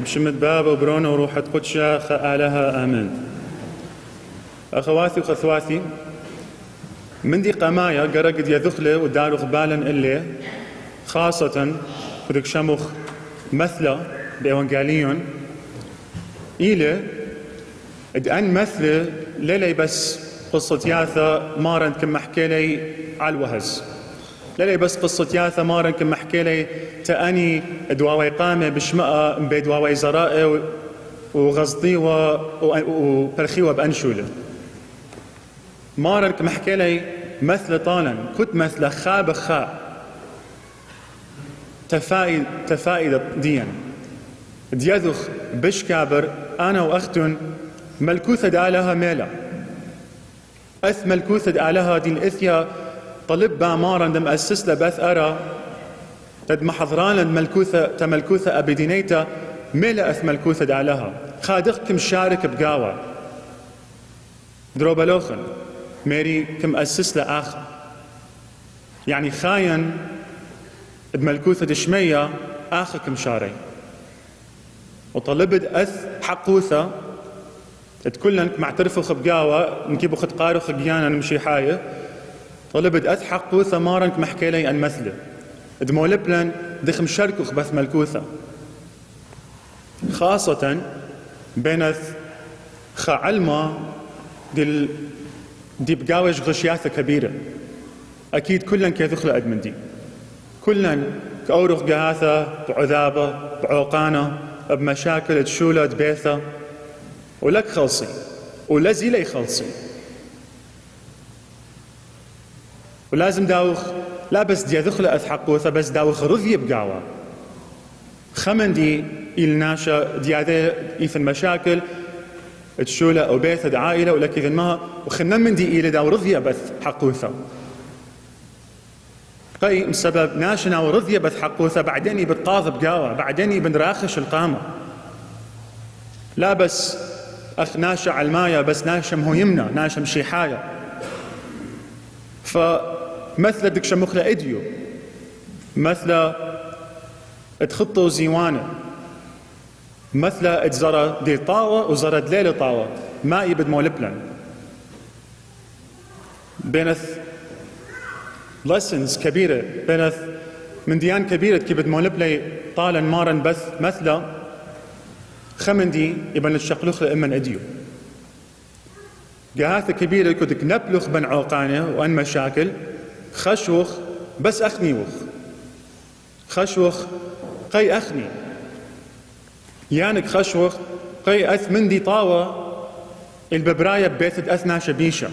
بشمت باب وبرونة وروحة قدشة خآلها آمين. أخواتي وخثواتي من دي قمايا قرقد يذخلة ودارو غبالا اللي خاصة كدك شمخ مثلة بإيوانجاليون. إلى أن مثل ليلي بس قصة ياثا مارن كم حكي لي على الوهز. للي بس قصة ياثا مارن كم حكي لي تأني دواوي قامة بشمقة بدواوي زرائي وغزطيوة وبرخيوة بأنشولة مارن كم حكي لي مثل طالا كنت مثل خاب خاء تفائد تفائد ديان ديذخ بش كابر أنا وأختن ملكوثة دالها ميلا. أث ملكوثة دالها دين إثيا طلب بامارا دم أسس لبث أرى. تد محضران ملكوثة تملكوثة أبدينيتا ميلا أث ملكوثة دالها خادق كم شارك بقاوة. دروبلوخن ميري كم أسس لآخر يعني خاين بملكوثة دشمية آخر كم شاري. وطلبت أث حقوثة. تكلن معترفوا خبقاوة نكيبو خد قارو خقيانا نمشي حاية. طلبت أث حقوثة مارنك محكي لي أن مثله. دمولبلن دخم شركو خبث ملكوثة. خاصة بينث خعلمة دي دي بقاوش غشياثة كبيرة. أكيد كلن كيدخل أدمن دي. كلن كأورخ قهاثة بعذابة بعوقانة بمشاكل تشولة بيثة ولك خلصي. ولزي لي خلصي. ولازم داوخ لا بس دي دخل أثحقوثة بس داوخ رضي بقاوة خمن دي إلناشا دي هذا إيثن مشاكل تشولة أو بيث عائلة ولك إذن ما وخنا من دي إلى داو رضي بث حقوثة قي بسبب ناشنا ورضي بث حقوثة بعدين بتطاذ بقاوة بعدين بنراخش القامة. لا بس أخ ناشا على الماية بس ناشا مهيمنا ناشا مشيحاية فمثل دك شمخلة إديو. مثل تخطوا زيوانة. مثل اتزرى دي طاوة وزرى دليل طاوة. ما يبد مولبلن بينث lessons كبيرة. بينث من ديان كبيرة كيبد مولبلي طالا مارا بث مثلا خمندي يبن الشقلوخ لإمن أديو. جهاثة كبيرة كدك نبلخ بن عوقانة وأن مشاكل. خشوخ بس أخنيوخ خشوخ قي أخني. يانك خشوخ قي أث من دي طاوة. الببراية ببيت أثنا شبيشة.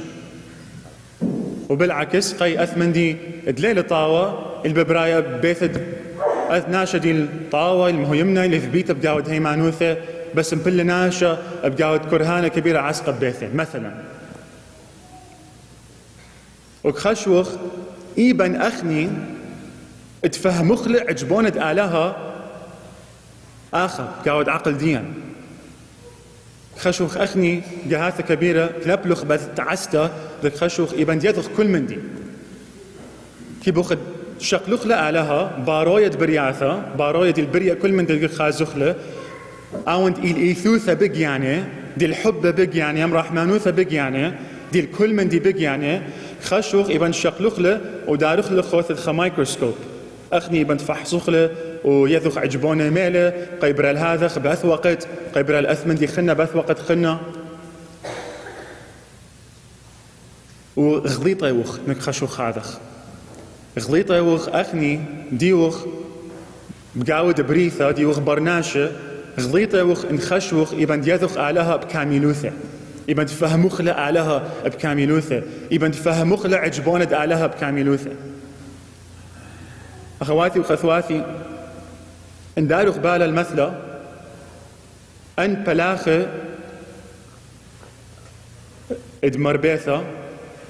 وبالعكس قي أث من دي دليل طاوة. الببراية ببيت أثنا شدي الطاوة المهيمنة اللي ثبيت بقاود هيمانوثة. بس مبل ناشا بقاود كرهانة كبيرة عسقة ببيتة مثلا. وخشوخ إيبن أخني تفهم خلع عجبونة آلها آخر قاود عقل ديان. خشوخ أخني جهاثة كبيرة تلبلخ بس تعستا ذك خشوخ إبن يدخ كل من دي. كي بوخد شقلوخ لها باروية برياثة باروية البرية كل من دي خازوخلة أوند إل إيثوثة بق يعني دي الحب بق يعني أم رحمانوثة بق يعني دي الكل من دي بق يعني خشوخ شقلوخلة ودارخ لخوث الخمايكروسكوب أخني بنت فحصوخلة ويذخ عجبونة ميلة. قيبر الهذا بث وقت. قيبر الأثمن دي خنا بث وقت خنا. وغليطة يوخ نكخشوخ هذخ غليطة يوخ أخني ديوخ بقاود بريثة ديوخ برناشة. غليطة يوخ انخشوخ يبن ديذخ آلها بكاملوثة يبن تفهموخ لا آلها بكاملوثة يبن تفهموخ لا عجبونة آلها بكاملوثة أخواتي وخثواتي إن دارو قبال المثلة أن بلاخة إدمر بيثا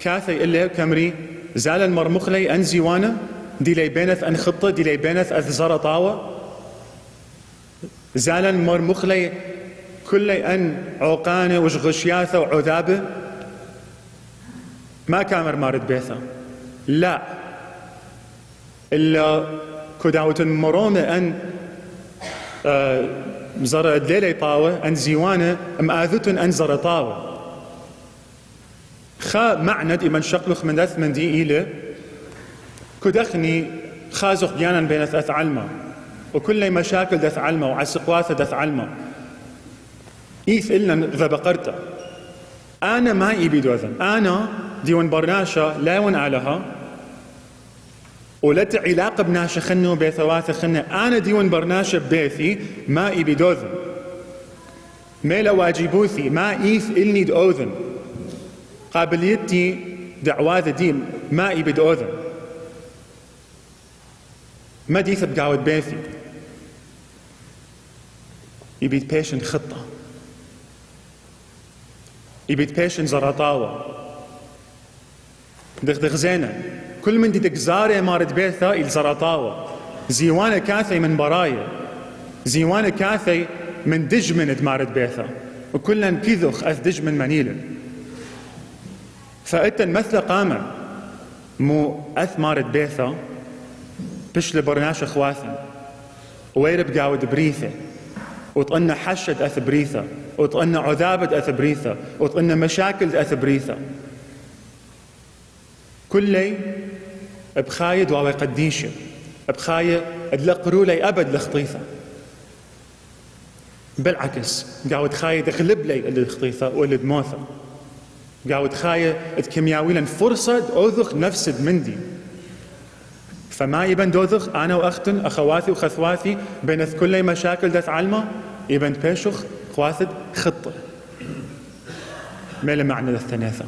كاثي إلا كمري زال المرمخلي أن زيوانا دي لي بينث أن خطة دي لي بينث أث زرطاوة زال المرمخلي كل أن عوقانة وش غشياثة وعذابة ما كامر مارد بيثا لا. إلا كداوة مرومة أن آه، زر طاوة أن زيوانة مآذت أن زر طاوة. خا معند إمن شقلخ من دث من دي إيلة. كدخني خازق ديانا بين أث علمة وكل مشاكل دث علمة وعسقواثة دث علمة إيث إلنا ذا بقرته أنا ما إيبي دوذن أنا ديون برناشا لا ون علىها ولت علاقة بناشا خنو بيثوات خنة. أنا ديون برناشا بيثي ما إيبي دوذن ميلا واجبوثي ما إيث إلني دوذن قابليتي دعوات دي ما إيبي دوذن ما ديث بقاود بيثي. يبي بيشن خطة. يبيت بيشن زرطاوة دغ دغ زينة. كل من دي دقزاري مارد بيثا إل زرطاوة زيوانة كاثي من براية. زيوانة كاثي من دجمن مارد بيثا وكلن كذخ أث دجمن منيل فأنت مثل قامة. مو أث مارد بيثا بش لبرناش اخواثن ويرب قاود بريثة. وطقنا حشد أث بريثه وطقنا عذابة أثبريثة وطقنا مشاكل أثبريثة كلي بخايد واوي قديشة بخاية ادلقروا لي أبد لخطيثة بالعكس قاود خايد اغلب لي الخطيثة واللي دموثة قاود خاية لن فرصة أوذخ نفسد مندي فما يبن دوذخ أنا وأختن أخواتي وخثواتي بين كل مشاكل دث علمة يبن بيشخ خواثد خطة ما معنى الثلاثة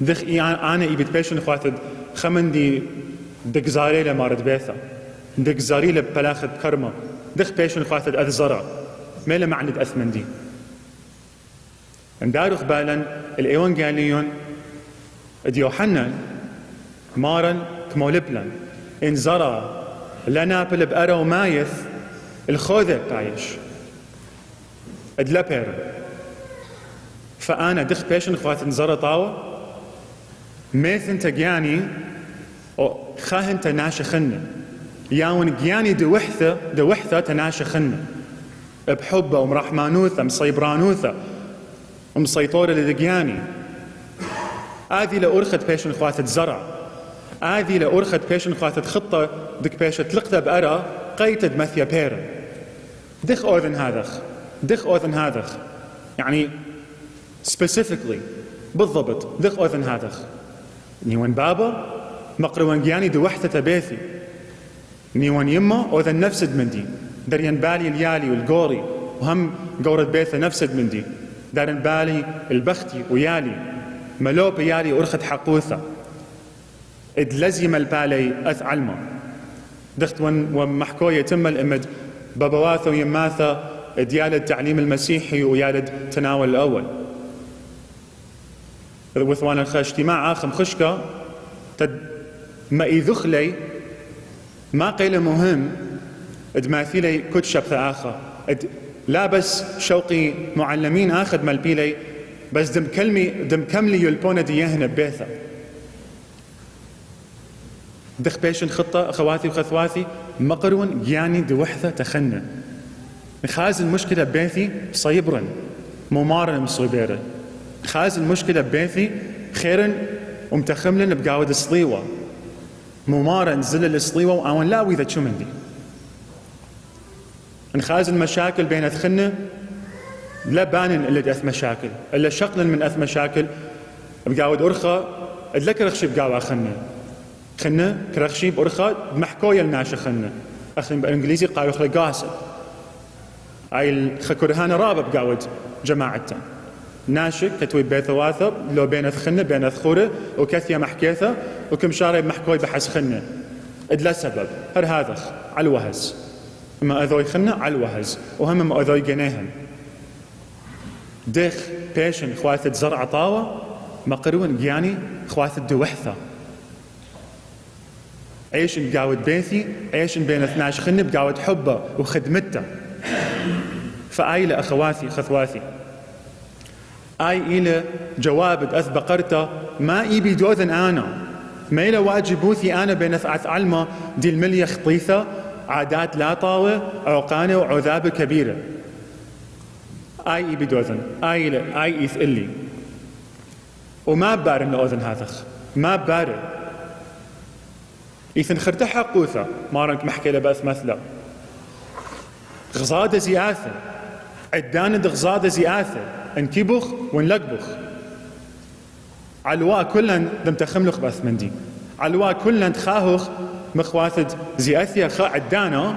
دخ أنا إبت بيشن خواثد خمن دي دك زاري لمارد بيثا دك زاري لبلاخد كرمة. دخ بيشن خواثد أذ زرع ما معنى أثمن دي. اندارو خبالا الإيوانجاليون إد يوحنا مارن كمولبلن. إن زرع لنا بلب ومايث الخوذة بايش ادلبر فأنا دخ بيشن خوات نزرة طاوة. ميثن تجاني أو خاهن تناش خنة ياون جياني دوحثة دوحثة تناش خنة بحبه ومرحمانوثة مصيبرانوثة ومسيطورة لدقياني هذه لأرخت بيشن خوات زرع. هذه لأرخت بيشن خوات خطة دك بيشة تلقت بأرى قيتد مثيا بيرا دخ أوذن هذا دخ أوذن هذا يعني specifically بالضبط دخ أوذن هذا نيوان بابا مقروان جياني دو وحدة تبيثي. نيوان يما أوذن نفسد من دي. دريان بالي اليالي والقوري وهم قورة بيثة نفسد من دي. دارن بالي البختي ويالي. ملوب يالي أرخد حقوثة. إد لزم البالي أث علمه. دخت ومحكو يتم الإمد. بابواثا ويماثا ديال التعليم المسيحي ويال التناول الأول. وثوان اجتماع آخر خشكة تد ما يذخلي ما قيل مهم دماثيلي كتشب آخر. لا بس شوقي معلمين آخر مالبيلي بس دم كلمي دم كملي يلبونا ديهنا بيثا دخ بيشن خطة أخواتي وخثواتي مقرون جياني دي وحدة خاز المشكلة بيثي صيبرا ممارن مصيبيرا خاز المشكلة بيثي خيرا ومتخملن بقاود الصليوة ممارن زل الصليوة وأون لا وإذا شو من دي نخاز المشاكل بين أثخنة لا بانن إلا أث مشاكل إلا شقل من أث مشاكل بقاود أرخى إلا كرخشي بقاود خنة خنة كرخشي بأرخى محكوية الناشا خنة أخي بالإنجليزي قالوا خلا قاسب هاي الخكرهانة رابع بقاود جماعتها ناشك كتوي بيث واثب لو بين خنة بين خورة وكثية محكيثة وكم شاري محكوي بحس خنة. إدلا سبب هر هذا على الوهز ما أذوي خنة على الوهز وهم ما أذوي جنيهم. دخ بيشن خواتة زرع طاوة مقرون جياني خواتة دوحثة. عيش بقاود بيثي عيش بين 12 خنة بقاود حبة وخدمته. فآي أخواتي خثواتي؟ آي إلى جواب أث بقرته ما إيبي دوذن أنا؟ ما إلى واجبوثي أنا بين أثعث علمة دي الملية خطيثة عادات لا طاوة عقانة وعذابة كبيرة. آي إي بدوذن آي لا آي إيث إلي. وما بارن لأذن هذخ ما بارن إيثن خرتحا قوثا مارنك محكي لباث مثلا. غزادة زياثة. عدان غزادة زياثة انكبخ ونلقبخ علواء كلن دم تخملخ بث مندي. علواء كلن تخاهخ مخواثد زياثيا خا عدانا.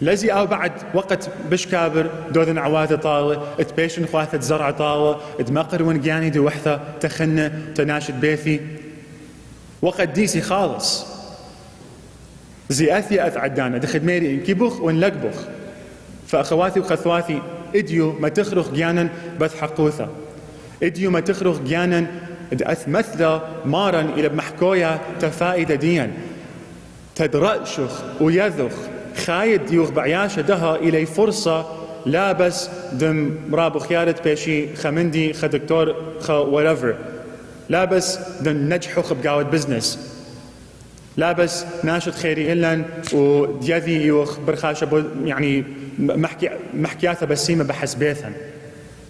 لزي آو بعد وقت بشكابر دوذن عواثة طاوة تبيشن خواثة زرع طاوة دمقر ونقياني دي وحثة تخنة تناشد بيثي وقت ديسي خالص. زي أثي أث عدانا. دخد ميري كيبوخ ونلقبخ فأخواتي وخثواتي إديو ما تخرخ جيانا بث حقوثة. إديو ما تخرخ جيانا أث مثلة مارا إلى محكويا تفائدة ديا. تدرأشخ ويذخ خايد ديوخ بعياشة دها إلي فرصة لا بس دم رابو خيارة بيشي خمندي خدكتور خ whatever. لا بس دم نجحو خبقاوة بزنس. لا بس ناشط خيري إلن وديذي يوخ برخاشة يعني محكي محكياته بسيمة بحسبيثا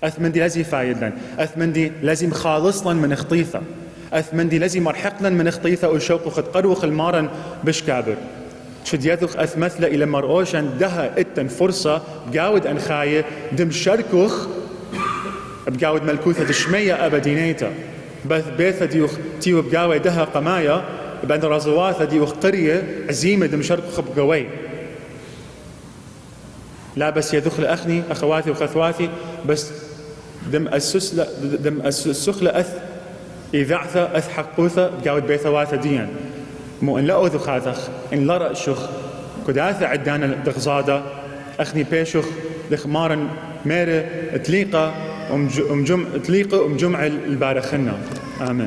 أثمندي لازم فايدلن أثمندي لازم خالصلا من خطيثة أثمندي لازم مرحقلا من خطيثة وشوق وخد قروخ المارن بشكابر شد يذخ أثمثل إلى مرؤوشا دها إتن فرصة بقاود أنخاية دم شركوخ بقاود ملكوثة دشمية أبدينيتا بث بيثة ديوخ تيو بقاوي دها قمايا بأن رازواثة ديوخ قرية عزيمة دم شركوخ بقوي. لا بس يدخل أخني أخواتي وخثواتي بس دم السسلة دم السخلة أث إذاعثة أث حقوثة بقاود بيثواثة ديان. مو إن لا أذخ هذخ إن لا رأشخ. كداثة عدانا دغزادة أخني بيشخ دخمارا ميرة تليقة ومجم تليقة ومجمع البارخنا آمين.